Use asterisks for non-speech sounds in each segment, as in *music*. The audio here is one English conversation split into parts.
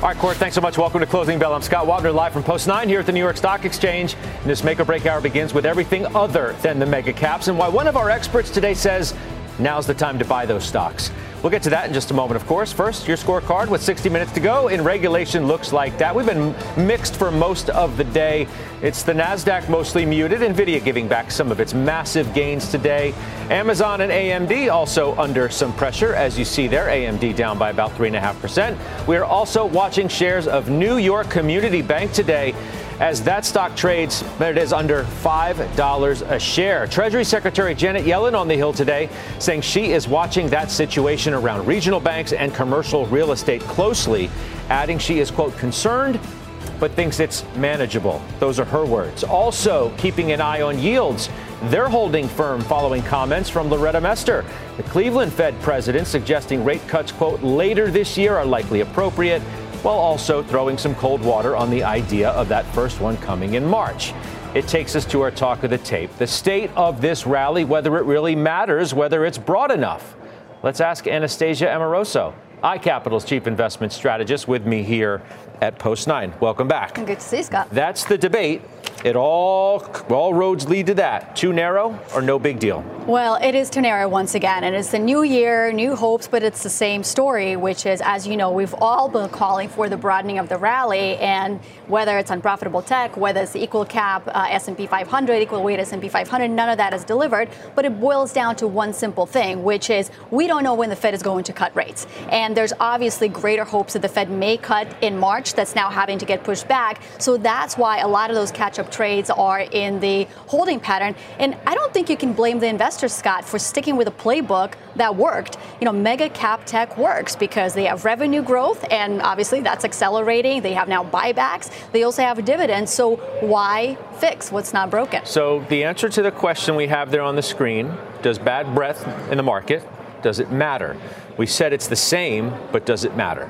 All right, Court, thanks so much. Welcome to Closing Bell. I'm Scott Wapner, live from Post 9 here at the New York Stock Exchange. And this make or break hour begins with everything other than the mega caps and why one of our experts today says now's the time to buy those stocks. We'll get to that in just a moment, of course. First, your scorecard with 60 minutes to go in regulation looks like that. We've been mixed for most of the day. It's the NASDAQ mostly muted, NVIDIA giving back some of its massive gains today. Amazon and AMD also under some pressure, as you see there. AMD down by about 3.5%. We are also watching shares of New York Community Bank today as that stock trades, but it is under $5 a share. Treasury Secretary Janet Yellen on the Hill today saying she is watching that situation around regional banks and commercial real estate closely, adding she is, quote, concerned but thinks it's manageable. Those are her words. Also, keeping an eye on yields. They're holding firm following comments from Loretta Mester, the Cleveland Fed president, suggesting rate cuts, quote, later this year are likely appropriate while also throwing some cold water on the idea of that first one coming in March. It takes us to our talk of the tape. The state of this rally, whether it really matters, whether it's broad enough. Let's ask Anastasia Amoroso, iCapital's chief investment strategist, with me here at Post 9. Welcome back. Good to see you, Scott. That's the debate. It all all roads lead to that. Too narrow or no big deal? Well, it is too narrow once again, and it's the new year, new hopes, but it's the same story, which is, as you know, we've all been calling for the broadening of the rally, and whether it's unprofitable tech, whether it's the equal cap uh, S&P 500, equal weight S&P 500, none of that is delivered. But it boils down to one simple thing, which is we don't know when the Fed is going to cut rates, and there's obviously greater hopes that the Fed may cut in March. That's now having to get pushed back. So that's why a lot of those catch-up trades are in the holding pattern. And I don't think you can blame the investors, Scott, for sticking with a playbook that worked. You know, mega cap tech works because they have revenue growth, and obviously that's accelerating. They have now buybacks. They also have dividends. So why fix what's not broken? So the answer to the question we have there on the screen does bad breadth in the market, does it matter? We said it's the same, but does it matter?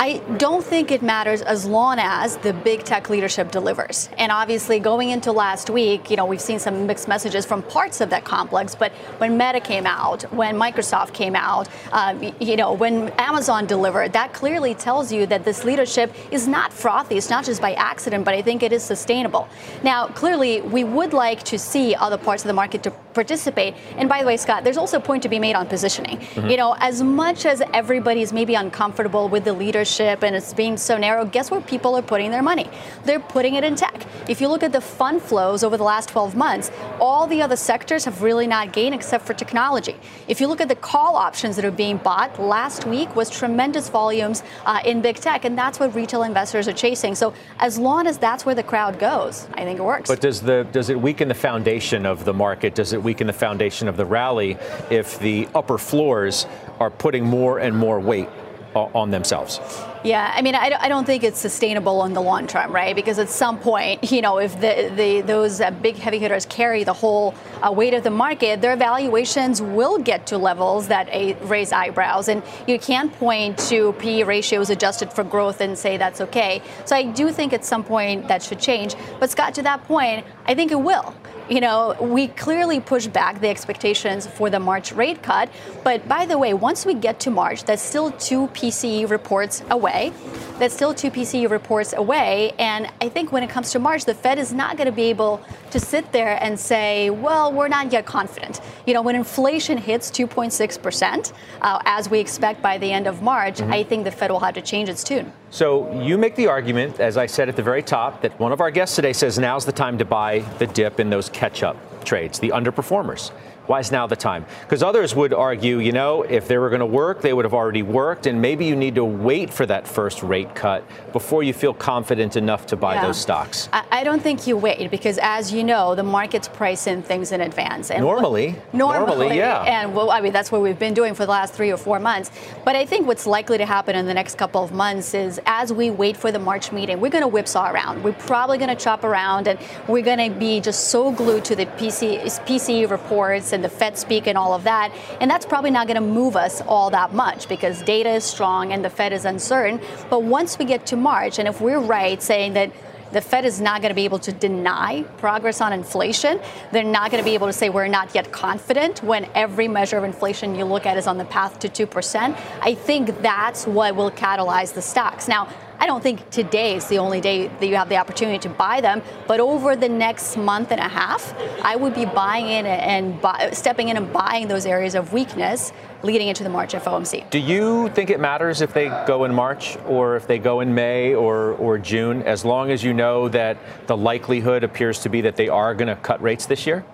I don't think it matters as long as the big tech leadership delivers. And obviously, going into last week, you know, we've seen some mixed messages from parts of that complex. But when Meta came out, when Microsoft came out, um, you know, when Amazon delivered, that clearly tells you that this leadership is not frothy. It's not just by accident, but I think it is sustainable. Now, clearly, we would like to see other parts of the market to participate. And by the way, Scott, there's also a point to be made on positioning. Mm-hmm. You know, as much as everybody's maybe uncomfortable with the leadership and it's being so narrow, guess where people are putting their money? They're putting it in tech. If you look at the fund flows over the last 12 months, all the other sectors have really not gained except for technology. If you look at the call options that are being bought, last week was tremendous volumes uh, in big tech, and that's what retail investors are chasing. So as long as that's where the crowd goes, I think it works. But does the does it weaken the foundation of the market? Does it weaken the foundation of the rally if the upper floors are putting more and more weight on themselves? Yeah, I mean, I, don't think it's sustainable in the long term, right? Because at some point, you know, if the, the those uh, big heavy hitters carry the whole uh, weight of the market, their valuations will get to levels that raise eyebrows, and you can't point to P ratios adjusted for growth and say that's okay. So I do think at some point that should change. But Scott, to that point, I think it will you know, we clearly push back the expectations for the March rate cut. But by the way, once we get to March, that's still two PCE reports away. That's still two PCE reports away. And I think when it comes to March, the Fed is not going to be able to sit there and say, well, we're not yet confident. You know, when inflation hits 2.6%, uh, as we expect by the end of March, mm-hmm. I think the Fed will have to change its tune. So you make the argument, as I said at the very top, that one of our guests today says now's the time to buy the dip in those catch up trades, the underperformers. Why is now the time? Because others would argue, you know, if they were going to work, they would have already worked, and maybe you need to wait for that first rate cut before you feel confident enough to buy yeah. those stocks. I, don't think you wait because, as you know, the markets price in things in advance. And normally, normally, normally, yeah. And well, I mean, that's what we've been doing for the last three or four months. But I think what's likely to happen in the next couple of months is as we wait for the March meeting, we're going to whipsaw around. We're probably going to chop around, and we're going to be just so glued to the PC, PCE reports and the Fed speak and all of that. And that's probably not going to move us all that much because data is strong and the Fed is uncertain. But once we get to March, and if we're right saying that the Fed is not going to be able to deny progress on inflation. They're not going to be able to say we're not yet confident when every measure of inflation you look at is on the path to 2%. I think that's what will catalyze the stocks. Now, I don't think today is the only day that you have the opportunity to buy them, but over the next month and a half, I would be buying in and buy, stepping in and buying those areas of weakness leading into the March FOMC. Do you think it matters if they go in March or if they go in May or, or June, as long as you know that the likelihood appears to be that they are going to cut rates this year?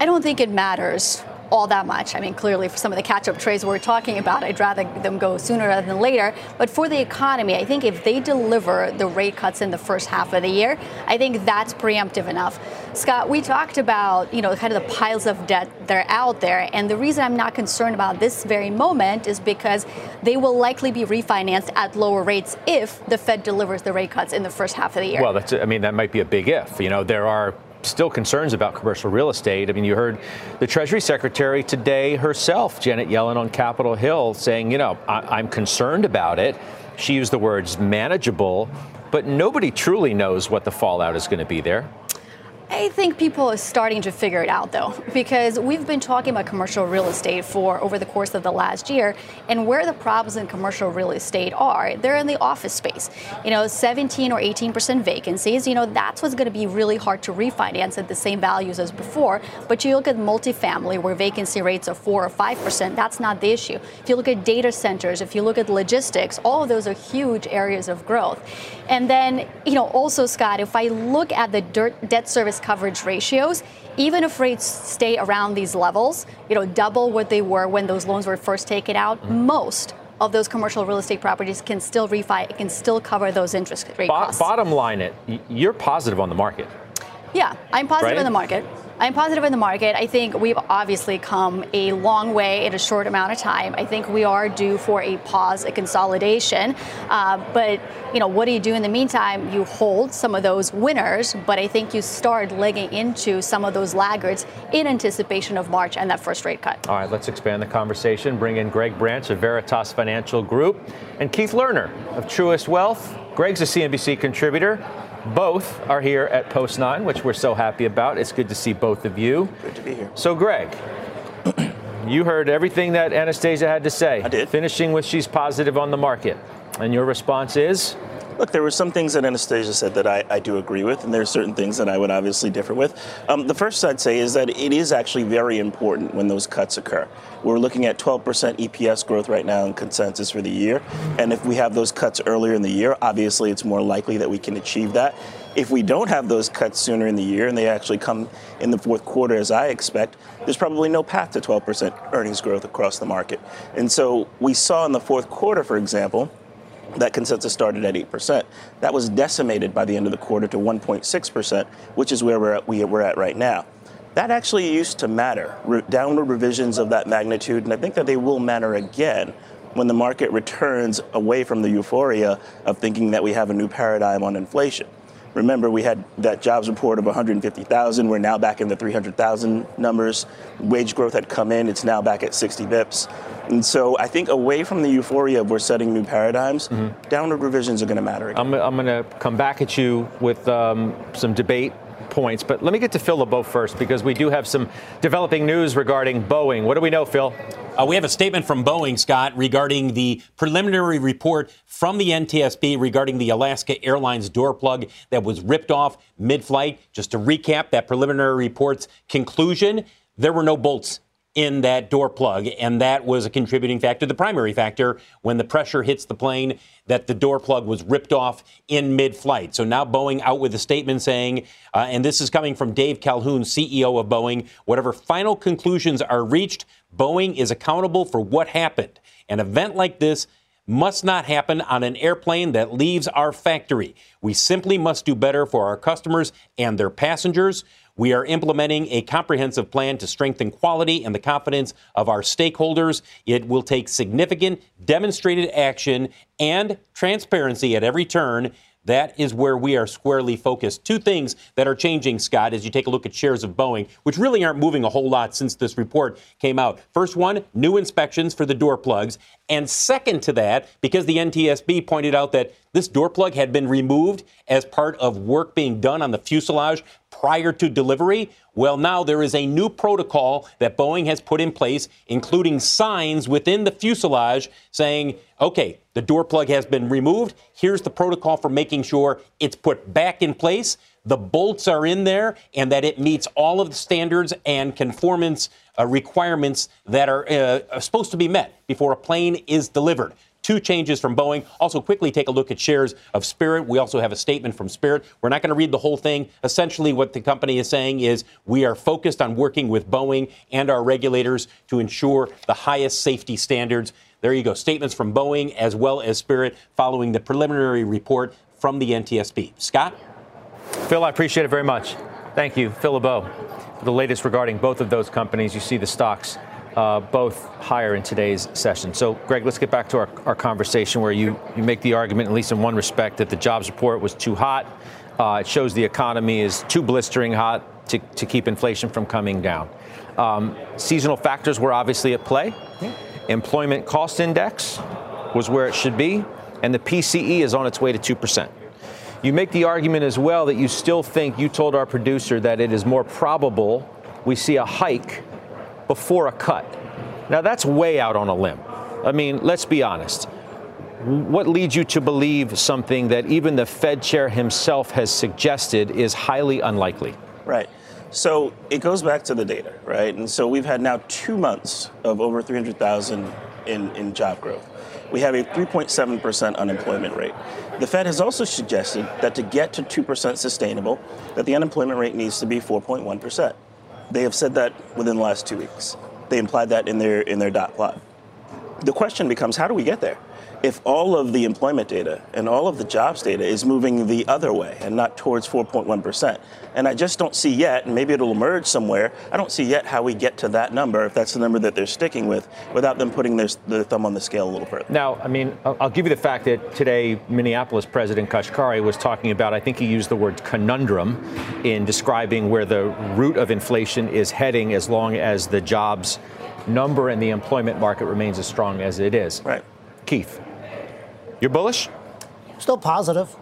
I don't think it matters all that much. I mean, clearly, for some of the catch up trades we're talking about, I'd rather them go sooner rather than later. But for the economy, I think if they deliver the rate cuts in the first half of the year, I think that's preemptive enough. Scott, we talked about, you know, kind of the piles of debt that are out there. And the reason I'm not concerned about this very moment is because they will likely be refinanced at lower rates if the Fed delivers the rate cuts in the first half of the year. Well, that's, I mean, that might be a big if. You know, there are still concerns about commercial real estate. I mean, you heard the Treasury Secretary today herself, Janet Yellen, on Capitol Hill, saying, you know, I- am concerned about it. She used the words manageable, but nobody truly knows what the fallout is going to be there. I think people are starting to figure it out though, because we've been talking about commercial real estate for over the course of the last year, and where the problems in commercial real estate are, they're in the office space. You know, 17 or 18 percent vacancies. You know, that's what's going to be really hard to refinance at the same values as before. But you look at multifamily, where vacancy rates are four or five percent. That's not the issue. If you look at data centers, if you look at logistics, all of those are huge areas of growth. And then, you know, also Scott, if I look at the debt service coverage ratios, even if rates stay around these levels, you know, double what they were when those loans were first taken out, mm-hmm. most of those commercial real estate properties can still refi, it can still cover those interest rate costs. Bottom line it, you're positive on the market. Yeah, I'm positive right? in the market. I'm positive in the market. I think we've obviously come a long way in a short amount of time. I think we are due for a pause, a consolidation. Uh, but you know, what do you do in the meantime? You hold some of those winners, but I think you start legging into some of those laggards in anticipation of March and that first rate cut. All right, let's expand the conversation. Bring in Greg Branch of Veritas Financial Group and Keith Lerner of Truist Wealth. Greg's a CNBC contributor. Both are here at Post 9, which we're so happy about. It's good to see both of you. Good to be here. So, Greg, *clears throat* you heard everything that Anastasia had to say. I did. Finishing with she's positive on the market. And your response is? Look, there were some things that Anastasia said that I, I do agree with, and there are certain things that I would obviously differ with. Um, the first I'd say is that it is actually very important when those cuts occur. We're looking at 12% EPS growth right now in consensus for the year, and if we have those cuts earlier in the year, obviously it's more likely that we can achieve that. If we don't have those cuts sooner in the year and they actually come in the fourth quarter as I expect, there's probably no path to 12% earnings growth across the market. And so we saw in the fourth quarter, for example, that consensus started at 8%. That was decimated by the end of the quarter to 1.6%, which is where we're at, we, are at right now. That actually used to matter, Re- downward revisions of that magnitude, and I think that they will matter again when the market returns away from the euphoria of thinking that we have a new paradigm on inflation. Remember, we had that jobs report of 150,000. We're now back in the 300,000 numbers. Wage growth had come in. It's now back at 60 bips. And so I think away from the euphoria of we're setting new paradigms, mm-hmm. downward revisions are going to matter. Again. I'm, I'm going to come back at you with um, some debate points, but let me get to Phil LeBeau first because we do have some developing news regarding Boeing. What do we know, Phil? Uh, we have a statement from Boeing, Scott, regarding the preliminary report from the NTSB regarding the Alaska Airlines door plug that was ripped off mid flight. Just to recap that preliminary report's conclusion there were no bolts in that door plug, and that was a contributing factor, the primary factor, when the pressure hits the plane, that the door plug was ripped off in mid flight. So now Boeing out with a statement saying, uh, and this is coming from Dave Calhoun, CEO of Boeing, whatever final conclusions are reached, Boeing is accountable for what happened. An event like this must not happen on an airplane that leaves our factory. We simply must do better for our customers and their passengers. We are implementing a comprehensive plan to strengthen quality and the confidence of our stakeholders. It will take significant demonstrated action and transparency at every turn that is where we are squarely focused. Two things that are changing, Scott, as you take a look at shares of Boeing, which really aren't moving a whole lot since this report came out. First one, new inspections for the door plugs. And second to that, because the NTSB pointed out that this door plug had been removed as part of work being done on the fuselage prior to delivery. Well, now there is a new protocol that Boeing has put in place, including signs within the fuselage saying, okay, the door plug has been removed. Here's the protocol for making sure it's put back in place. The bolts are in there and that it meets all of the standards and conformance uh, requirements that are uh, supposed to be met before a plane is delivered. Two changes from Boeing. Also, quickly take a look at shares of Spirit. We also have a statement from Spirit. We're not going to read the whole thing. Essentially, what the company is saying is we are focused on working with Boeing and our regulators to ensure the highest safety standards. There you go. Statements from Boeing as well as Spirit following the preliminary report from the NTSB. Scott? Phil, I appreciate it very much. Thank you, Phil LeBeau. The latest regarding both of those companies, you see the stocks uh, both higher in today's session. So, Greg, let's get back to our, our conversation where you, you make the argument, at least in one respect, that the jobs report was too hot. Uh, it shows the economy is too blistering hot to, to keep inflation from coming down. Um, seasonal factors were obviously at play. Employment cost index was where it should be, and the PCE is on its way to 2%. You make the argument as well that you still think, you told our producer that it is more probable we see a hike before a cut. Now, that's way out on a limb. I mean, let's be honest. What leads you to believe something that even the Fed chair himself has suggested is highly unlikely? Right. So it goes back to the data, right? And so we've had now two months of over 300,000 in, in job growth. We have a 3.7% unemployment rate. The Fed has also suggested that to get to 2% sustainable, that the unemployment rate needs to be 4.1%. They have said that within the last two weeks. They implied that in their in their dot plot. The question becomes, how do we get there? If all of the employment data and all of the jobs data is moving the other way and not towards 4.1%. And I just don't see yet, and maybe it'll emerge somewhere, I don't see yet how we get to that number, if that's the number that they're sticking with, without them putting their, their thumb on the scale a little further. Now, I mean, I'll give you the fact that today Minneapolis President Kashkari was talking about, I think he used the word conundrum in describing where the root of inflation is heading as long as the jobs number and the employment market remains as strong as it is. Right. Keith. You're bullish? Still positive.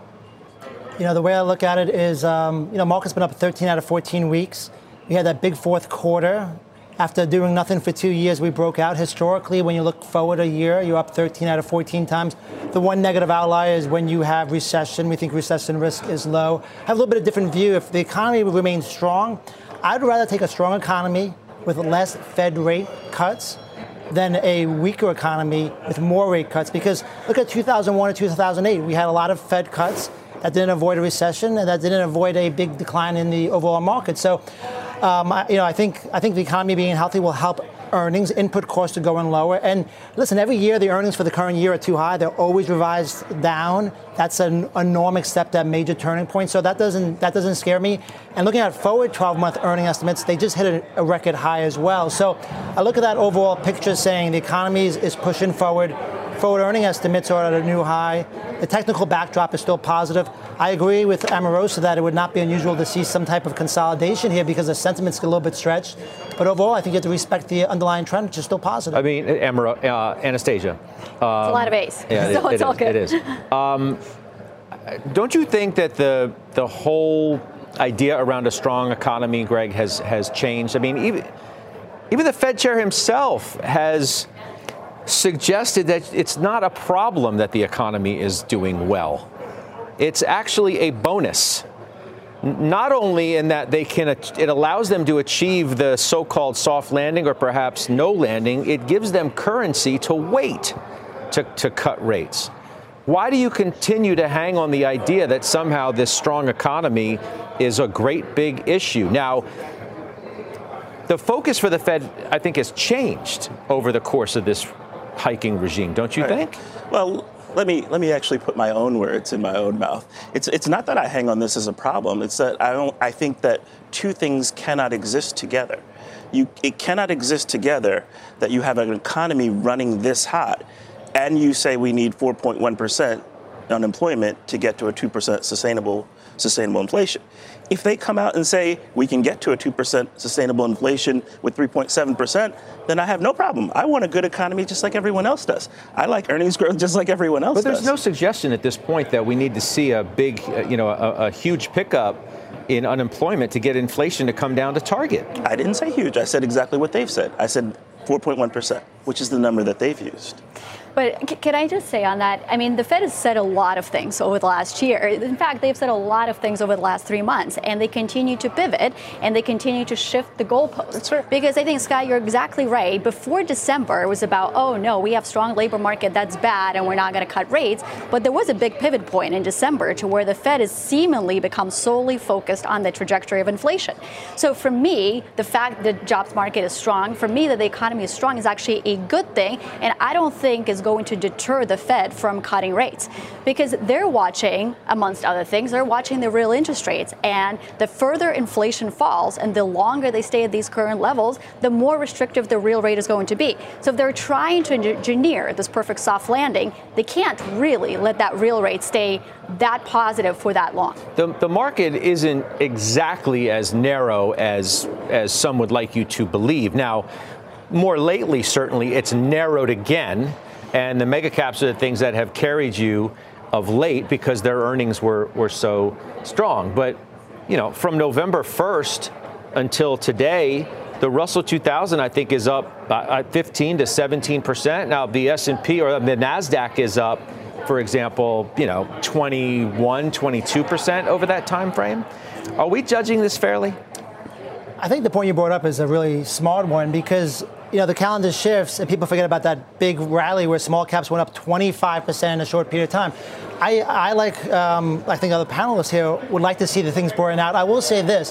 You know, the way I look at it is, um, you know, market's been up 13 out of 14 weeks. We had that big fourth quarter. After doing nothing for two years, we broke out. Historically, when you look forward a year, you're up 13 out of 14 times. The one negative outlier is when you have recession. We think recession risk is low. I have a little bit of different view. If the economy remains strong, I'd rather take a strong economy with less Fed rate cuts than a weaker economy with more rate cuts. Because look at 2001 and 2008, we had a lot of Fed cuts that didn't avoid a recession and that didn't avoid a big decline in the overall market. So, um, I, you know, I think I think the economy being healthy will help earnings. Input costs are going lower. And listen, every year the earnings for the current year are too high. They're always revised down. That's an enormous step, that major turning point. So that doesn't that doesn't scare me. And looking at forward 12-month earning estimates, they just hit a, a, record high as well. So I look at that overall picture saying the economy is, is pushing forward. Forward earning estimates are at a new high. The technical backdrop is still positive. I agree with Amoroso that it would not be unusual to see some type of consolidation here because the sentiment's a little bit stretched. But overall, I think you have to respect the underlying trend, which is still positive. I mean, Amaro, uh, Anastasia. Um, it's a lot of A's. Yeah, *laughs* so it, it's it all is, good. It is. Um, don't you think that the the whole idea around a strong economy, Greg, has has changed? I mean, even even the Fed chair himself has suggested that it's not a problem that the economy is doing well. It's actually a bonus. not only in that they can it allows them to achieve the so-called soft landing or perhaps no landing it gives them currency to wait to, to cut rates why do you continue to hang on the idea that somehow this strong economy is a great big issue now the focus for the fed i think has changed over the course of this hiking regime don't you right. think well let me let me actually put my own words in my own mouth. It's it's not that I hang on this as a problem. It's that I don't. I think that two things cannot exist together. You it cannot exist together that you have an economy running this hot, and you say we need 4.1 percent unemployment to get to a two percent sustainable sustainable inflation. If they come out and say we can get to a 2% sustainable inflation with 3.7%, then I have no problem. I want a good economy just like everyone else does. I like earnings growth just like everyone else but there's does. no suggestion at this point that we need to see a big, uh, you know, a, a huge pickup in unemployment to get inflation to come down to target. I didn't say huge. I said exactly what they've said. I said 4.1%, which is the number that they've used. But can I just say on that? I mean, the Fed has said a lot of things over the last year. In fact, they've said a lot of things over the last three months, and they continue to pivot and they continue to shift the goalposts. That's right. Because I think, Scott, you're exactly right. Before December, it was about, oh no, we have strong labor market, that's bad, and we're not going to cut rates. But there was a big pivot point in December to where the Fed has seemingly become solely focused on the trajectory of inflation. So for me, the fact that the jobs market is strong, for me that the economy is strong, is actually a good thing, and I don't think is going to deter the Fed from cutting rates because they're watching, amongst other things, they're watching the real interest rates. And the further inflation falls and the longer they stay at these current levels, the more restrictive the real rate is going to be. So if they're trying to engineer this perfect soft landing, they can't really let that real rate stay that positive for that long. The, the market isn't exactly as narrow as as some would like you to believe. Now, more lately, certainly, it's narrowed again and the mega caps are the things that have carried you of late because their earnings were, were so strong. But, you know, from November 1st until today, the Russell 2000, I think, is up uh, 15 to 17 percent. Now the S&P or the Nasdaq is up, for example, you know, 21, 22 percent over that time frame. Are we judging this fairly? I think the point you brought up is a really smart one because you know, the calendar shifts and people forget about that big rally where small caps went up 25% in a short period of time. I, I like, um, I think other panelists here would like to see the things broaden out. I will say this.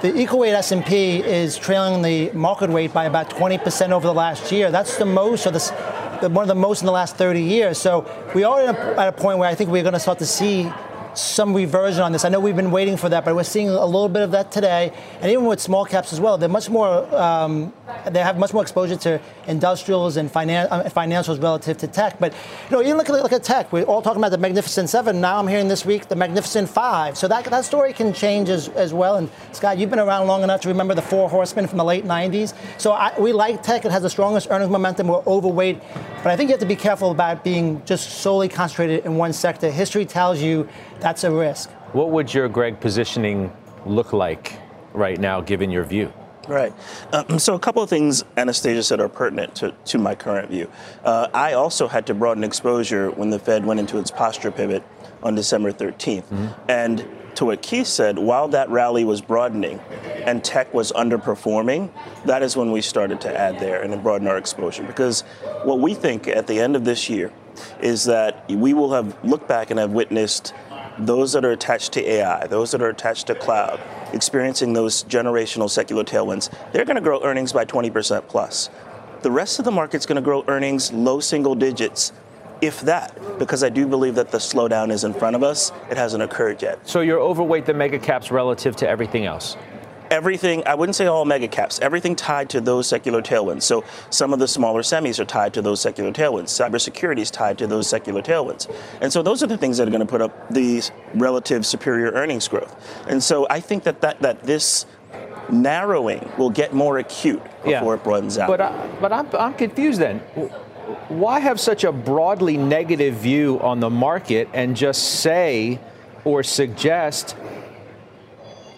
The equal weight S&P is trailing the market weight by about 20% over the last year. That's the most, or the, one of the most in the last 30 years. So we are at a point where I think we're going to start to see some reversion on this. I know we've been waiting for that, but we're seeing a little bit of that today. And even with small caps as well, they're much more, um, they have much more exposure to industrials and finan- uh, financials relative to tech. But you know, you look at, look at tech. We're all talking about the Magnificent Seven. Now I'm hearing this week the Magnificent Five. So that, that story can change as, as well. And Scott, you've been around long enough to remember the Four Horsemen from the late 90s. So I, we like tech. It has the strongest earnings momentum. We're overweight. But I think you have to be careful about being just solely concentrated in one sector. History tells you that's a risk. What would your Greg positioning look like right now, given your view? Right. Um, so, a couple of things Anastasia said are pertinent to, to my current view. Uh, I also had to broaden exposure when the Fed went into its posture pivot on December 13th. Mm-hmm. And to what Keith said, while that rally was broadening and tech was underperforming, that is when we started to add there and broaden our exposure. Because what we think at the end of this year is that we will have looked back and have witnessed those that are attached to AI, those that are attached to cloud, experiencing those generational secular tailwinds, they're going to grow earnings by 20% plus. The rest of the market's going to grow earnings low single digits, if that, because I do believe that the slowdown is in front of us. It hasn't occurred yet. So you're overweight the mega caps relative to everything else? Everything, I wouldn't say all mega caps, everything tied to those secular tailwinds. So some of the smaller semis are tied to those secular tailwinds. Cybersecurity is tied to those secular tailwinds. And so those are the things that are going to put up the relative superior earnings growth. And so I think that, that, that this narrowing will get more acute before yeah. it runs out. But, I, but I'm, I'm confused then. Why have such a broadly negative view on the market and just say or suggest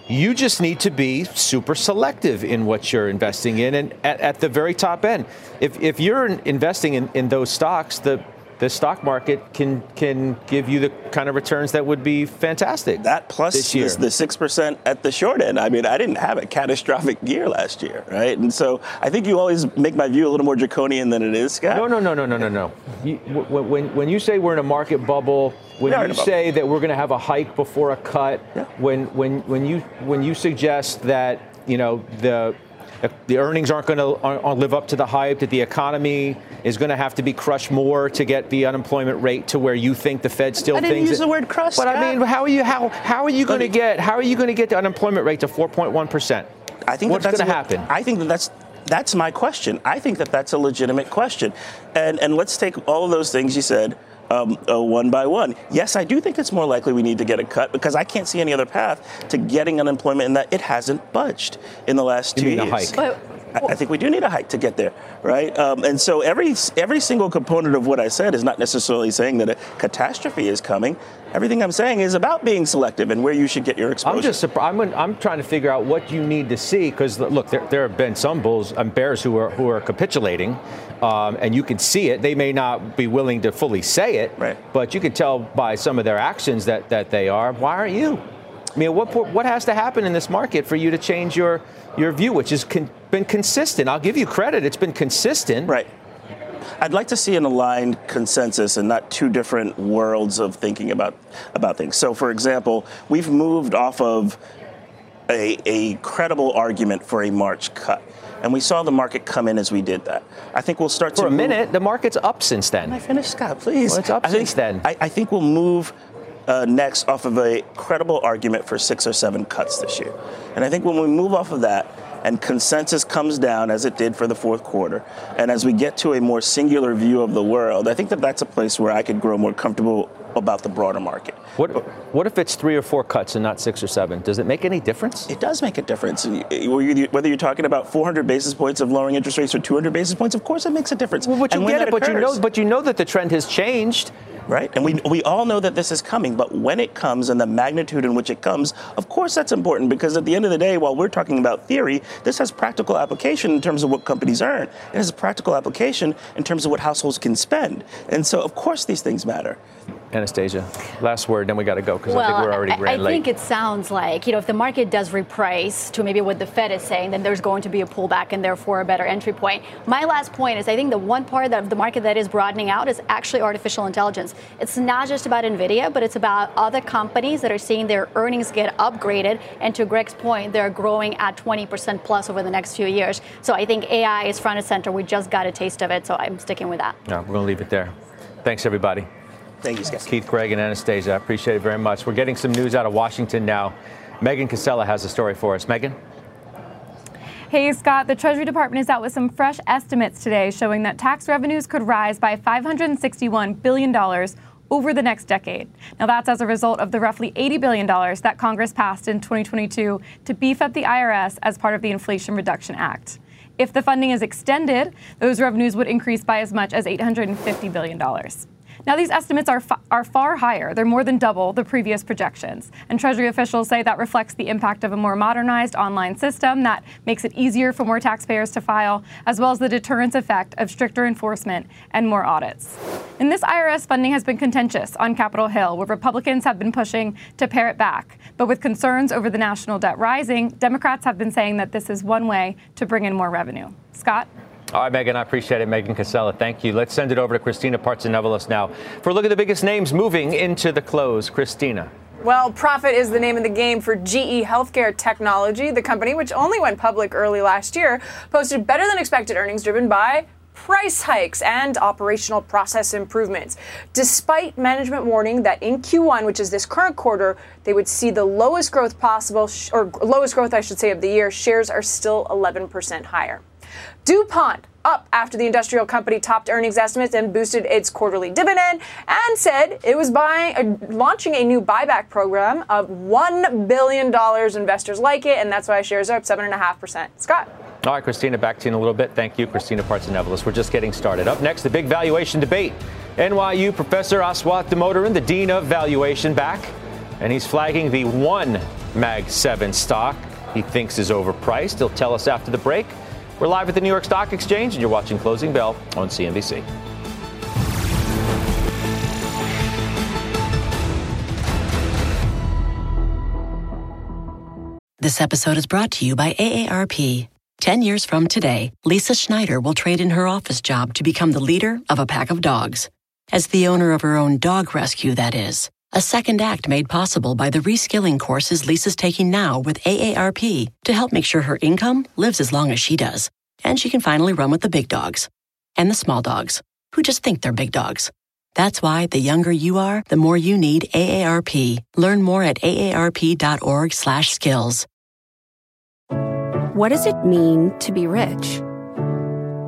you just need to be super selective in what you're investing in and at, at the very top end. If, if you're investing in, in those stocks, the, the stock market can can give you the kind of returns that would be fantastic. That plus this year. the six percent at the short end. I mean, I didn't have a catastrophic year last year, right? And so I think you always make my view a little more draconian than it is, Scott. No, no, no, no, no, no, no. You, when when you say we're in a market bubble, when you say that we're going to have a hike before a cut, yeah. when when when you when you suggest that you know the the earnings aren't going to live up to the hype, that the economy is going to have to be crushed more to get the unemployment rate to where you think the Fed still I didn't thinks. use the word crushed. But I mean, how are you how how are you going to get how are you going to get the unemployment rate to 4.1 percent? I think what's that going to happen. I think that that's that's my question. I think that that's a legitimate question, and and let's take all of those things you said um, uh, one by one. Yes, I do think it's more likely we need to get a cut because I can't see any other path to getting unemployment in that it hasn't budged in the last you two mean years. A hike. But, I, I think we do need a hike to get there, right? Um, and so every every single component of what I said is not necessarily saying that a catastrophe is coming. Everything I'm saying is about being selective and where you should get your exposure. I'm just surprised. I'm, I'm trying to figure out what you need to see because look, there, there have been some bulls and bears who are who are capitulating, um, and you can see it. They may not be willing to fully say it, right. but you can tell by some of their actions that that they are. Why aren't you? I mean, what what has to happen in this market for you to change your your view, which has con- been consistent? I'll give you credit; it's been consistent. Right. I'd like to see an aligned consensus and not two different worlds of thinking about about things. So, for example, we've moved off of a, a credible argument for a March cut. And we saw the market come in as we did that. I think we'll start for to. For a minute. The market's up since then. Can I finish, Scott, please? Well, it's up I think, since then. I, I think we'll move uh, next off of a credible argument for six or seven cuts this year. And I think when we move off of that, and consensus comes down as it did for the fourth quarter. And as we get to a more singular view of the world, I think that that's a place where I could grow more comfortable about the broader market. What, what if it's three or four cuts and not six or seven? Does it make any difference? It does make a difference. Whether you're talking about 400 basis points of lowering interest rates or 200 basis points, of course it makes a difference. Well, but you and get it, but you know, but you know that the trend has changed right? And we, we all know that this is coming, but when it comes and the magnitude in which it comes, of course that's important because at the end of the day, while we're talking about theory, this has practical application in terms of what companies earn. It has practical application in terms of what households can spend. And so, of course, these things matter. Anastasia, last word, then we got to go because well, I think we're already I, I late. think it sounds like, you know, if the market does reprice to maybe what the Fed is saying, then there's going to be a pullback and therefore a better entry point. My last point is I think the one part of the market that is broadening out is actually artificial intelligence. It's not just about NVIDIA, but it's about other companies that are seeing their earnings get upgraded. And to Greg's point, they're growing at 20% plus over the next few years. So I think AI is front and center. We just got a taste of it. So I'm sticking with that. No, we're going to leave it there. Thanks, everybody. Thank you, Scott. Keith, Greg, and Anastasia. I appreciate it very much. We're getting some news out of Washington now. Megan Cassella has a story for us. Megan? Hey, Scott, the Treasury Department is out with some fresh estimates today showing that tax revenues could rise by $561 billion over the next decade. Now, that's as a result of the roughly $80 billion that Congress passed in 2022 to beef up the IRS as part of the Inflation Reduction Act. If the funding is extended, those revenues would increase by as much as $850 billion. Now, these estimates are, fa- are far higher. They're more than double the previous projections. And Treasury officials say that reflects the impact of a more modernized online system that makes it easier for more taxpayers to file, as well as the deterrence effect of stricter enforcement and more audits. And this IRS funding has been contentious on Capitol Hill, where Republicans have been pushing to pare it back. But with concerns over the national debt rising, Democrats have been saying that this is one way to bring in more revenue. Scott? All right, Megan, I appreciate it. Megan Cassella, thank you. Let's send it over to Christina Partsinevelos now for a look at the biggest names moving into the close. Christina. Well, profit is the name of the game for GE Healthcare Technology. The company, which only went public early last year, posted better than expected earnings driven by price hikes and operational process improvements. Despite management warning that in Q1, which is this current quarter, they would see the lowest growth possible, or lowest growth, I should say, of the year, shares are still 11% higher. DuPont up after the industrial company topped earnings estimates and boosted its quarterly dividend and said it was buying uh, launching a new buyback program of $1 billion. Investors like it, and that's why shares are up 7.5%. Scott. All right, Christina, back to you in a little bit. Thank you, Christina Partsinevelos. We're just getting started. Up next, the big valuation debate. NYU professor Aswath Damodaran, the dean of valuation, back, and he's flagging the one Mag 7 stock he thinks is overpriced. He'll tell us after the break. We're live at the New York Stock Exchange, and you're watching Closing Bell on CNBC. This episode is brought to you by AARP. 10 years from today, Lisa Schneider will trade in her office job to become the leader of a pack of dogs. As the owner of her own dog rescue, that is. A second act made possible by the reskilling courses Lisa's taking now with AARP to help make sure her income lives as long as she does. And she can finally run with the big dogs and the small dogs who just think they're big dogs. That's why the younger you are, the more you need AARP. Learn more at aarp.org/skills. What does it mean to be rich?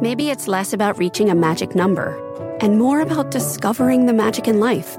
Maybe it's less about reaching a magic number and more about discovering the magic in life.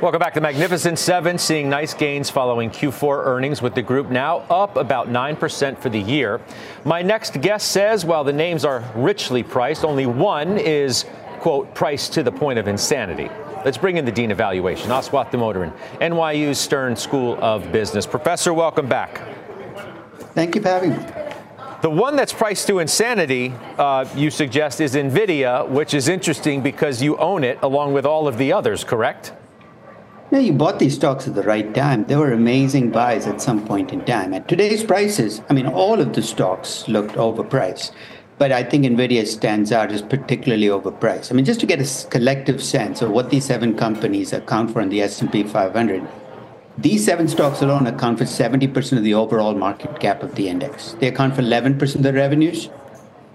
Welcome back to Magnificent Seven, seeing nice gains following Q4 earnings with the group now up about 9% for the year. My next guest says while the names are richly priced, only one is, quote, priced to the point of insanity. Let's bring in the Dean of Valuation, Aswath Damodaran, NYU's Stern School of Business. Professor, welcome back. Thank you for having me. The one that's priced to insanity, uh, you suggest, is NVIDIA, which is interesting because you own it along with all of the others, correct? Yeah, you bought these stocks at the right time. They were amazing buys at some point in time. At today's prices, I mean, all of the stocks looked overpriced. But I think NVIDIA stands out as particularly overpriced. I mean, just to get a collective sense of what these seven companies account for in the S&P 500, these seven stocks alone account for 70% of the overall market cap of the index. They account for 11% of the revenues,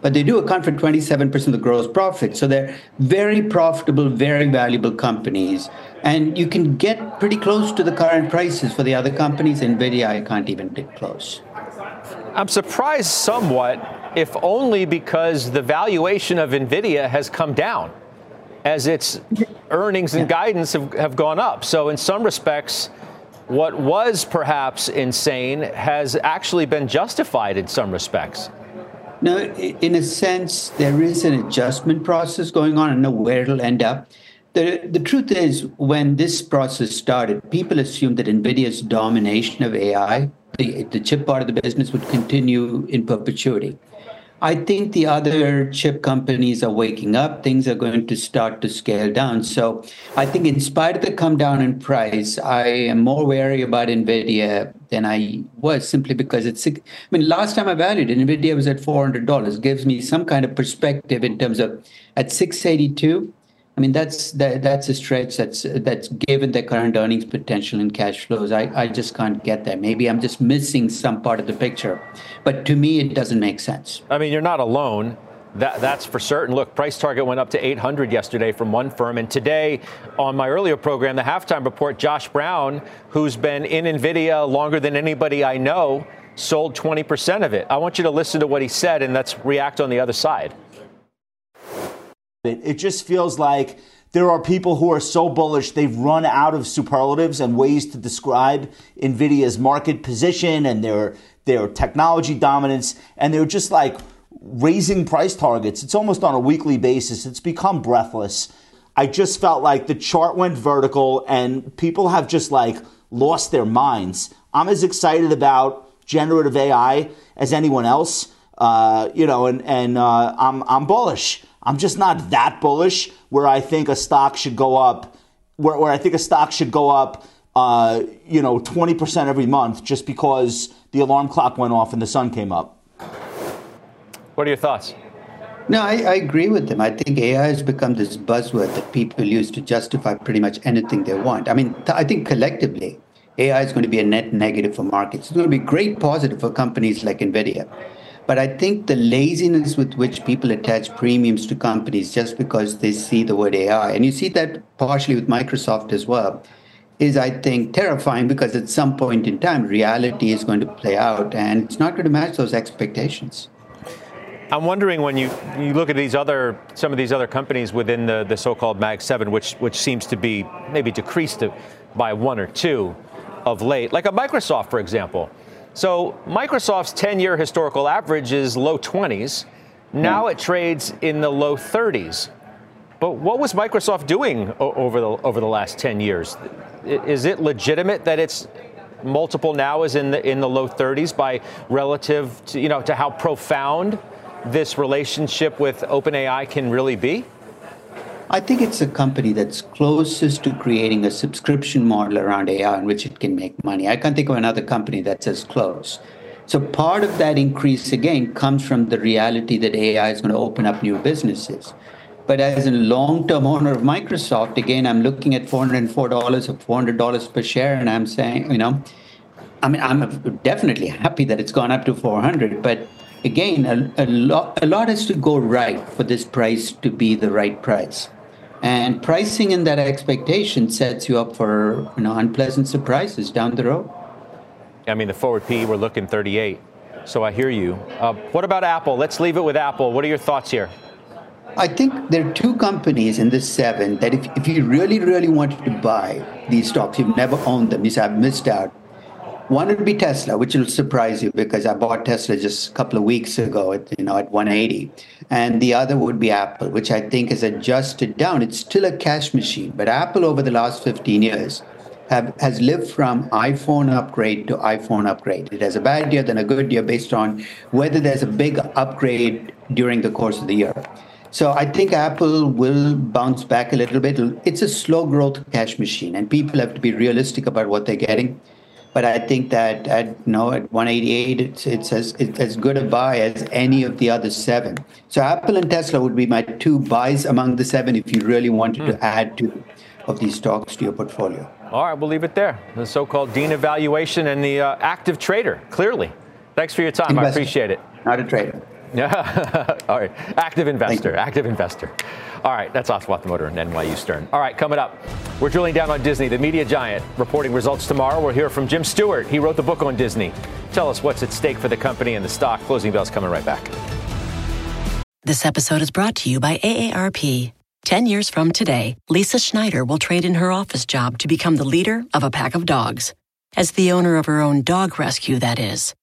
but they do account for 27% of the gross profit. So they're very profitable, very valuable companies. And you can get pretty close to the current prices for the other companies. NVIDIA, I can't even get close. I'm surprised somewhat, if only because the valuation of NVIDIA has come down as its *laughs* earnings and guidance have, have gone up. So, in some respects, what was perhaps insane has actually been justified in some respects. No, in a sense, there is an adjustment process going on. I know where it'll end up. The, the truth is, when this process started, people assumed that NVIDIA's domination of AI, the, the chip part of the business, would continue in perpetuity. I think the other chip companies are waking up. Things are going to start to scale down. So I think, in spite of the come down in price, I am more wary about NVIDIA than I was simply because it's. I mean, last time I valued it, NVIDIA was at $400. Gives me some kind of perspective in terms of at 682 I mean, that's that, that's a stretch that's that's given the current earnings potential and cash flows. I, I just can't get there. Maybe I'm just missing some part of the picture. But to me, it doesn't make sense. I mean, you're not alone. That, that's for certain. Look, price target went up to 800 yesterday from one firm. And today, on my earlier program, the halftime report, Josh Brown, who's been in NVIDIA longer than anybody I know, sold 20% of it. I want you to listen to what he said and let's react on the other side. It, it just feels like there are people who are so bullish they've run out of superlatives and ways to describe Nvidia's market position and their their technology dominance and they're just like raising price targets. It's almost on a weekly basis. It's become breathless. I just felt like the chart went vertical and people have just like lost their minds. I'm as excited about generative AI as anyone else, uh, you know, and and uh, I'm I'm bullish. I'm just not that bullish where I think a stock should go up, where, where I think a stock should go up, uh, you know, 20% every month just because the alarm clock went off and the sun came up. What are your thoughts? No, I, I, agree with them. I think AI has become this buzzword that people use to justify pretty much anything they want. I mean, th- I think collectively, AI is going to be a net negative for markets. It's going to be great positive for companies like NVIDIA. But I think the laziness with which people attach premiums to companies just because they see the word AI, and you see that partially with Microsoft as well, is I think terrifying because at some point in time, reality is going to play out and it's not going to match those expectations. I'm wondering when you, you look at these other some of these other companies within the, the so-called Mag 7, which which seems to be maybe decreased by one or two of late, like a Microsoft, for example. So Microsoft's 10 year historical average is low 20s. Now hmm. it trades in the low 30s. But what was Microsoft doing over the over the last 10 years? Is it legitimate that it's multiple now is in the in the low 30s by relative to you know to how profound this relationship with OpenAI can really be? I think it's a company that's closest to creating a subscription model around AI in which it can make money. I can't think of another company that's as close. So part of that increase again comes from the reality that AI is going to open up new businesses. But as a long-term owner of Microsoft, again, I'm looking at $404 or $400 per share, and I'm saying, you know, I mean, I'm definitely happy that it's gone up to 400, but again, a, a, lot, a lot has to go right for this price to be the right price. And pricing in that expectation sets you up for you know, unpleasant surprises down the road. I mean, the forward P, we're looking 38. So I hear you. Uh, what about Apple? Let's leave it with Apple. What are your thoughts here? I think there are two companies in this seven that if, if you really, really wanted to buy these stocks, you've never owned them, you say, I've missed out. One would be Tesla, which will surprise you because I bought Tesla just a couple of weeks ago at you know at 180, and the other would be Apple, which I think is adjusted down. It's still a cash machine, but Apple over the last 15 years have, has lived from iPhone upgrade to iPhone upgrade. It has a bad year, then a good year based on whether there's a big upgrade during the course of the year. So I think Apple will bounce back a little bit. It's a slow growth cash machine, and people have to be realistic about what they're getting. But I think that at you know at 188, it's it's as it's as good a buy as any of the other seven. So Apple and Tesla would be my two buys among the seven if you really wanted to hmm. add to of these stocks to your portfolio. All right, we'll leave it there. The so-called Dean of valuation and the uh, active trader. Clearly, thanks for your time. Investor. I appreciate it. Not a trader. Yeah. *laughs* All right. Active investor. Active investor. All right. That's Aswath Damodaran NYU Stern. All right. Coming up, we're drilling down on Disney, the media giant, reporting results tomorrow. We'll hear from Jim Stewart. He wrote the book on Disney. Tell us what's at stake for the company and the stock. Closing bells coming right back. This episode is brought to you by AARP. 10 years from today, Lisa Schneider will trade in her office job to become the leader of a pack of dogs. As the owner of her own dog rescue, that is.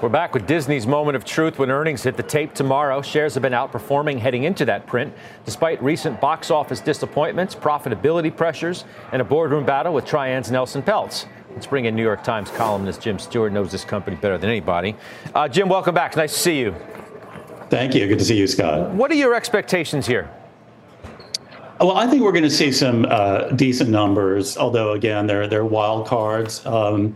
We're back with Disney's moment of truth when earnings hit the tape tomorrow. Shares have been outperforming heading into that print, despite recent box office disappointments, profitability pressures, and a boardroom battle with Trian's Nelson Peltz. Let's bring in New York Times columnist Jim Stewart, knows this company better than anybody. Uh, Jim, welcome back. Nice to see you. Thank you. Good to see you, Scott. What are your expectations here? Well, I think we're going to see some uh, decent numbers, although again, they're they're wild cards um,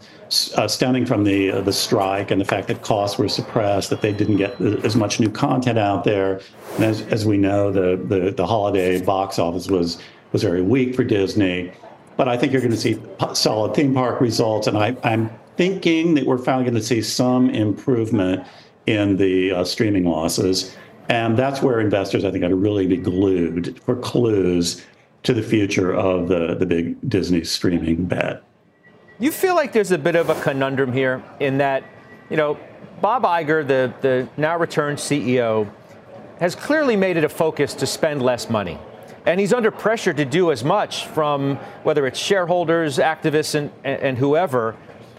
uh, stemming from the uh, the strike and the fact that costs were suppressed, that they didn't get as much new content out there. And as, as we know, the, the the holiday box office was was very weak for Disney. But I think you're going to see solid theme park results, and I, I'm thinking that we're finally going to see some improvement in the uh, streaming losses. And that's where investors, I think, ought to really be glued for clues to the future of the, the big Disney streaming bet. You feel like there's a bit of a conundrum here in that, you know, Bob Iger, the, the now returned CEO, has clearly made it a focus to spend less money. And he's under pressure to do as much from whether it's shareholders, activists, and, and whoever.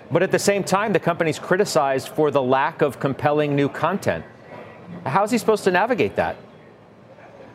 But at the same time, the company's criticized for the lack of compelling new content. How's he supposed to navigate that?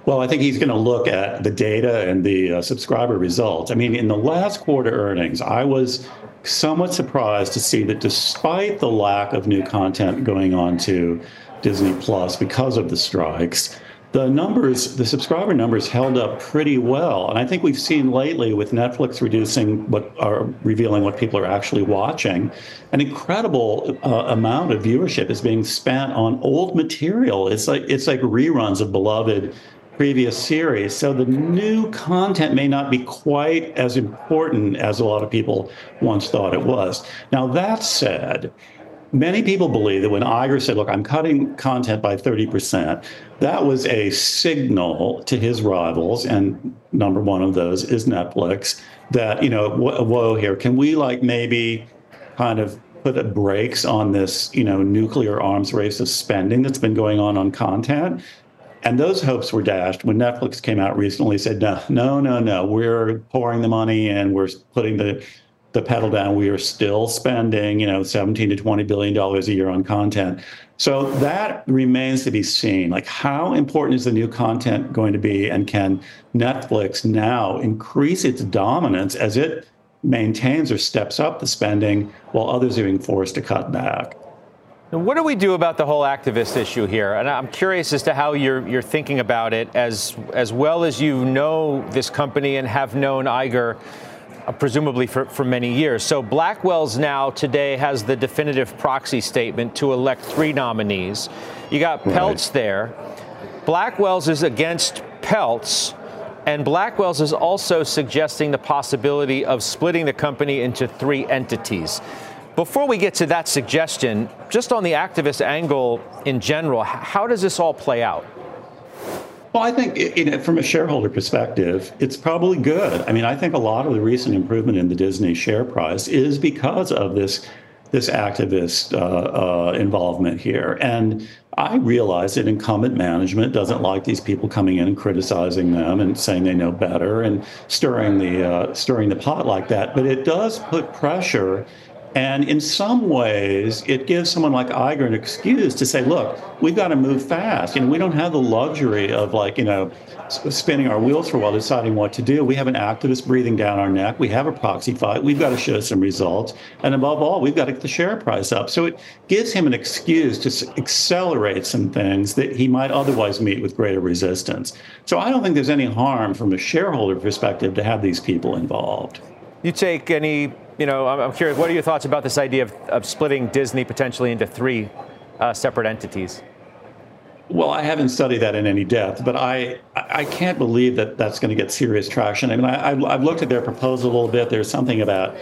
Well, I think he's going to look at the data and the uh, subscriber results. I mean, in the last quarter earnings, I was somewhat surprised to see that despite the lack of new content going on to Disney Plus because of the strikes, the numbers, the subscriber numbers held up pretty well. And I think we've seen lately with Netflix reducing what are revealing what people are actually watching, an incredible uh, amount of viewership is being spent on old material. It's like it's like reruns of beloved previous series. So the new content may not be quite as important as a lot of people once thought it was. Now that said, many people believe that when Iger said, "Look, I'm cutting content by 30%," that was a signal to his rivals, and number one of those is Netflix. That you know, whoa, here, can we like maybe kind of put the brakes on this, you know, nuclear arms race of spending that's been going on on content? And those hopes were dashed when Netflix came out recently. Said, "No, no, no, no, we're pouring the money and we're putting the the pedal down. We are still spending, you know, 17 to 20 billion dollars a year on content. So that remains to be seen. Like, how important is the new content going to be, and can Netflix now increase its dominance as it maintains or steps up the spending while others are being forced to cut back? Now, what do we do about the whole activist issue here? And I'm curious as to how you're you're thinking about it, as as well as you know this company and have known Iger uh, presumably for, for many years. So Blackwell's now today has the definitive proxy statement to elect three nominees. You got Peltz right. there. Blackwell's is against Peltz. And Blackwell's is also suggesting the possibility of splitting the company into three entities. Before we get to that suggestion, just on the activist angle in general, how does this all play out? Well, I think you know, from a shareholder perspective, it's probably good. I mean, I think a lot of the recent improvement in the Disney share price is because of this this activist uh, uh, involvement here. And I realize that incumbent management doesn't like these people coming in and criticizing them and saying they know better and stirring the uh, stirring the pot like that. But it does put pressure and in some ways, it gives someone like Iger an excuse to say, look, we've got to move fast. You know, we don't have the luxury of like, you know, spinning our wheels for a while deciding what to do. We have an activist breathing down our neck. We have a proxy fight. We've got to show some results. And above all, we've got to get the share price up. So it gives him an excuse to accelerate some things that he might otherwise meet with greater resistance. So I don't think there's any harm from a shareholder perspective to have these people involved. You take any you know, I'm, curious, what are your thoughts about this idea of, of splitting Disney potentially into three uh, separate entities? Well, I haven't studied that in any depth, but I I can't believe that that's going to get serious traction. I mean, I, I've looked at their proposal a little bit. There's something about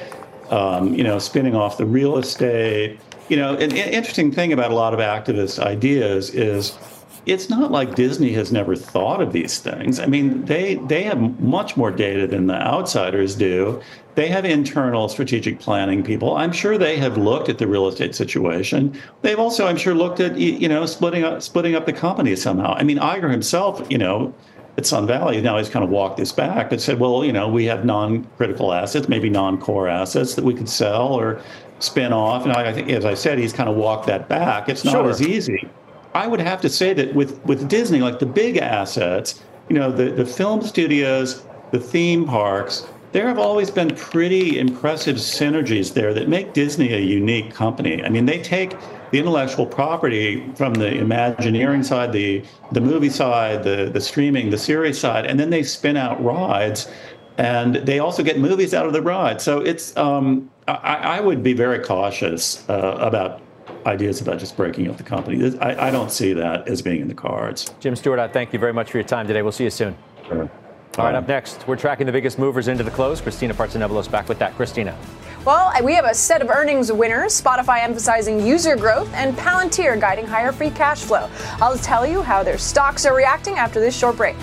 um, you know spinning off the real estate. You know, an, an interesting thing about a lot of activist ideas is it's not like Disney has never thought of these things. I mean, they they have much more data than the outsiders do. They have internal strategic planning people. I'm sure they have looked at the real estate situation. They've also, I'm sure, looked at you know splitting up splitting up the company somehow. I mean, Iger himself, you know, at Sun Valley now he's kind of walked this back, but said, well, you know, we have non-critical assets, maybe non-core assets that we could sell or spin off. And I think, as I said, he's kind of walked that back. It's not sure. as easy. I would have to say that with with Disney, like the big assets, you know, the the film studios, the theme parks there have always been pretty impressive synergies there that make Disney a unique company. I mean, they take the intellectual property from the Imagineering side, the the movie side, the the streaming, the series side, and then they spin out rides, and they also get movies out of the ride. So it's um, I, I, would be very cautious uh, about ideas about just breaking up the company. I, I, don't see that as being in the cards. Jim Stewart, I thank you very much for your time today. We'll see you soon. Sure. All right, up next, we're tracking the biggest movers into the close. Christina Partsinevelos back with that. Christina. Well, we have a set of earnings winners, Spotify emphasizing user growth and Palantir guiding higher free cash flow. I'll tell you how their stocks are reacting after this short break.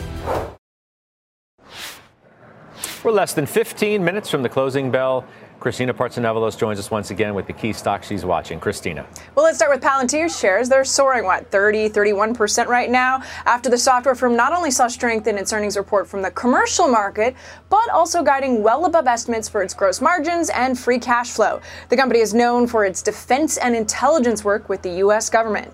We're less than 15 minutes from the closing bell. Christina Partsinevelos joins us once again with the key stock she's watching. Christina. Well, let's start with Palantir shares. They're soaring, what, 30, 31% right now after the software firm not only saw strength in its earnings report from the commercial market, but also guiding well above estimates for its gross margins and free cash flow. The company is known for its defense and intelligence work with the U.S. government.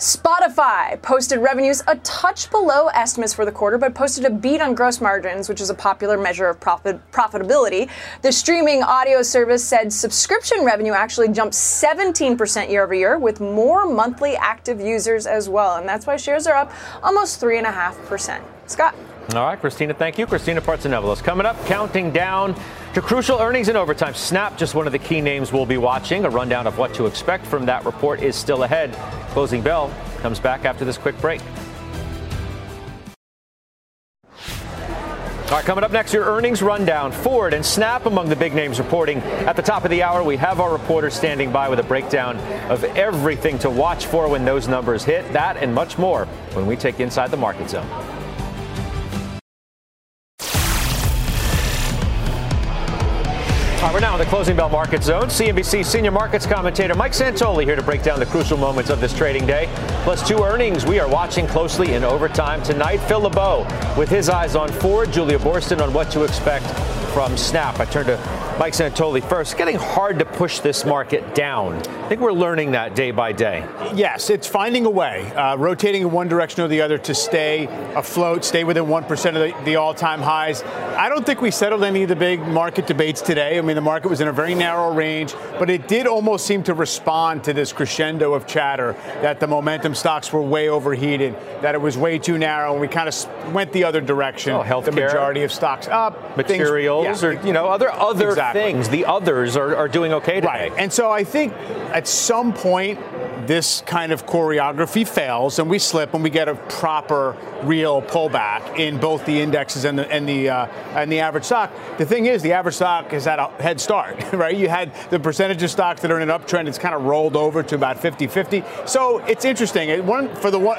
Spotify posted revenues a touch below estimates for the quarter, but posted a beat on gross margins, which is a popular measure of profit, profitability. The streaming audio service said subscription revenue actually jumped 17% year over year, with more monthly active users as well. And that's why shares are up almost 3.5%. Scott. All right, Christina, thank you. Christina Partsinevelos. Coming up, counting down to crucial earnings in overtime. Snap, just one of the key names we'll be watching. A rundown of what to expect from that report is still ahead. Closing bell comes back after this quick break. All right, coming up next, your earnings rundown. Ford and Snap among the big names reporting. At the top of the hour, we have our reporter standing by with a breakdown of everything to watch for when those numbers hit. That and much more when we take Inside the Market Zone. The closing bell market zone. CNBC senior markets commentator Mike Santoli here to break down the crucial moments of this trading day. Plus two earnings we are watching closely in overtime tonight. Phil LeBeau with his eyes on Ford, Julia Boorstin on what to expect from Snap. I turn to Mike Santoli first. Getting hard to push this market down. I think we're learning that day by day. Yes, it's finding a way, uh, rotating in one direction or the other to stay afloat, stay within 1% of the, the all time highs. I don't think we settled any of the big market debates today. I mean, the market was in a very narrow range, but it did almost seem to respond to this crescendo of chatter that the momentum stocks were way overheated, that it was way too narrow, and we kind of went the other direction. Oh, healthcare, the majority of stocks up, materials, things, yeah, or you know, other other exactly. things. The others are, are doing okay today. Right, and so I think at some point this kind of choreography fails and we slip and we get a proper real pullback in both the indexes and the and the uh, and the average stock. The thing is, the average stock has had a head start, *laughs* right? You had the percentage of stocks that are in an uptrend; it's kind of rolled over to about 50-50. So it's interesting. One for the one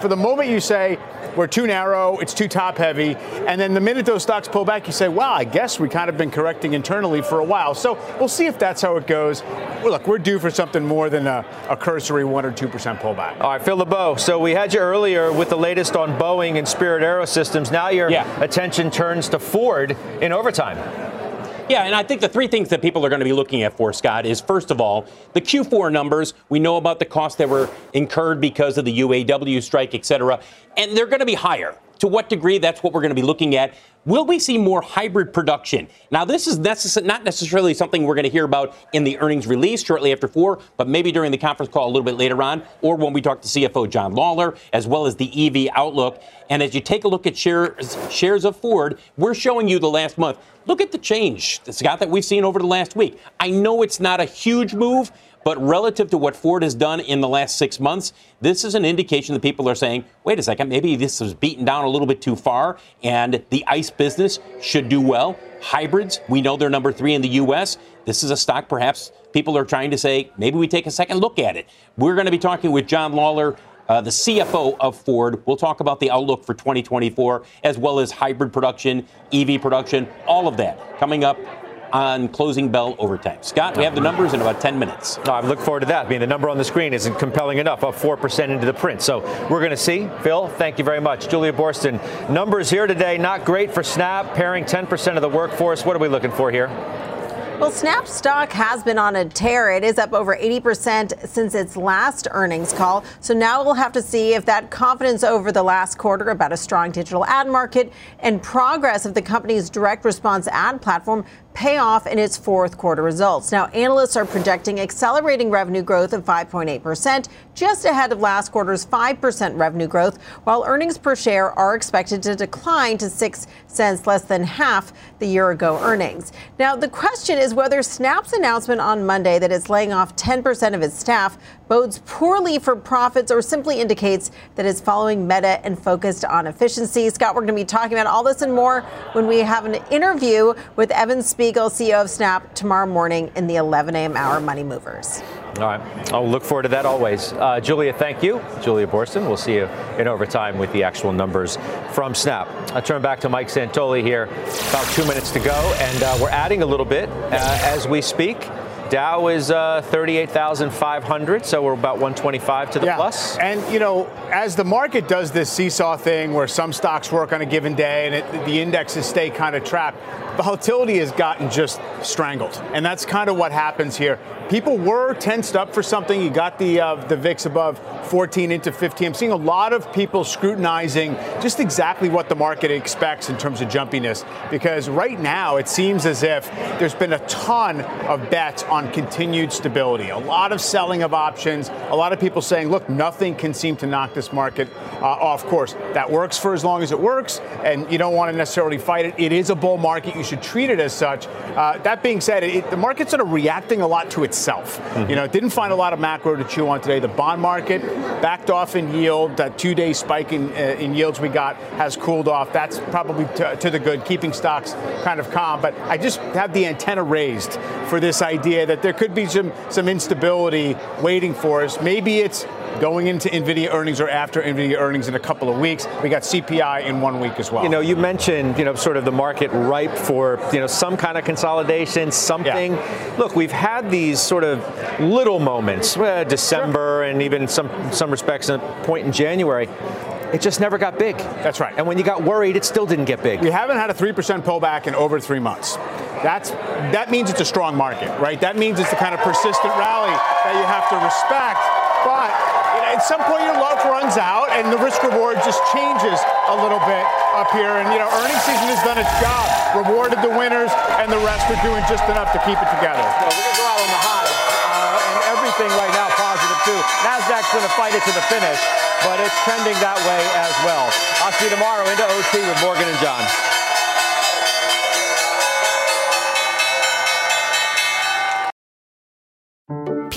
for the moment you say we're too narrow, it's too top heavy. And then the minute those stocks pull back, you say, well, I guess we kind of been correcting internally for a while. So we'll see if that's how it goes. Look, we're due for something more than a, a cursory 1% or 2% pullback. All right, Phil LeBeau. So we had you earlier with the latest on Boeing and Spirit Aerosystems. Now your yeah. attention turns to Ford in overtime. Yeah, and I think the three things that people are going to be looking at for, Scott, is first of all, the Q4 numbers. We know about the costs that were incurred because of the UAW strike, et cetera, and they're going to be higher. To what degree? That's what we're going to be looking at. Will we see more hybrid production? Now, this is necess- not necessarily something we're going to hear about in the earnings release shortly after four, but maybe during the conference call a little bit later on, or when we talk to CFO John Lawler, as well as the EV outlook. And as you take a look at shares, shares of Ford, we're showing you the last month. Look at the change, Scott, that we've seen over the last week. I know it's not a huge move, but relative to what Ford has done in the last six months, this is an indication that people are saying, wait a second, maybe this was beaten down a little bit too far, and the ICE business should do well. Hybrids, we know they're number three in the U.S. This is a stock perhaps people are trying to say, maybe we take a second look at it. We're going to be talking with John Lawler uh, the CFO of Ford. We'll talk about the outlook for 2024 as well as hybrid production, EV production, all of that coming up on closing bell overtime. Scott, we have the numbers in about 10 minutes. I look forward to that. I mean, the number on the screen isn't compelling enough, up 4% into the print. So we're going to see. Phil, thank you very much. Julia Boorstin, numbers here today, not great for Snap, paring 10% of the workforce. What are we looking for here? Well, Snap stock has been on a tear. It is up over 80% since its last earnings call. So now we'll have to see if that confidence over the last quarter about a strong digital ad market and progress of the company's direct response ad platform pay off in its fourth quarter results. Now, analysts are projecting accelerating revenue growth of 5.8%, just ahead of last quarter's 5% revenue growth, while earnings per share are expected to decline to 6 cents, less than half the year ago earnings. Now, the question is whether Snap's announcement on Monday that it's laying off 10% of its staff bodes poorly for profits or simply indicates that it's following Meta and focused on efficiency. Scott, we're going to be talking about all this and more when we have an interview with Evan Spiegel, CEO of Snap, tomorrow morning in the 11 a.m. hour Money Movers. All right. I'll look forward to that always. Uh, Julia, thank you. Julia Boorstin. We'll see you in overtime with the actual numbers from Snap. I turn back to Mike Santoli here. About two minutes to go, and uh, we're adding a little bit uh, as we speak. Dow is uh, 38,500, so we're about 125 to the yeah. plus. And, you know, as the market does this seesaw thing where some stocks work on a given day and it, the indexes stay kind of trapped, the volatility has gotten just strangled. And that's kind of what happens here. People were tensed up for something. You got the uh, the VIX above 14 into 15. I'm seeing a lot of people scrutinizing just exactly what the market expects in terms of jumpiness because right now it seems as if there's been a ton of bets on continued stability. A lot of selling of options. A lot of people saying, look, nothing can seem to knock this market uh, off course. That works for as long as it works, and you don't want to necessarily fight it. It is a bull market. You should treat it as such. Uh, that being said, it, the market's sort of reacting a lot to itself. Mm-hmm. You know, it didn't find a lot of macro to chew on today. The bond market backed off in yield. That two-day spike in, uh, in yields we got has cooled off. That's probably to, to the good, keeping stocks kind of calm. But I just have the antenna raised for this idea that there could be some some instability waiting for us. Maybe it's going into Nvidia earnings or after Nvidia earnings in a couple of weeks. We got CPI in one week as well. You know, you mentioned, you know, sort of the market ripe for, you know, some kind of consolidation, something. Yeah. Look, we've had these sort of little moments, uh, December sure. and even some some respects a point in January. It just never got big. That's right. And when you got worried, it still didn't get big. We haven't had a 3% pullback in over three months. That's that means it's a strong market, right? That means it's the kind of persistent rally that you have to respect. But at some point your luck runs out and the risk reward just changes a little bit up here. And you know, earnings season has done its job, rewarded the winners, and the rest are doing just enough to keep it together. Well, we're gonna go out on the high, uh, and everything right now positive too. Nasdaq's gonna fight it to the finish, but it's trending that way as well. I'll see you tomorrow into OT with Morgan and John.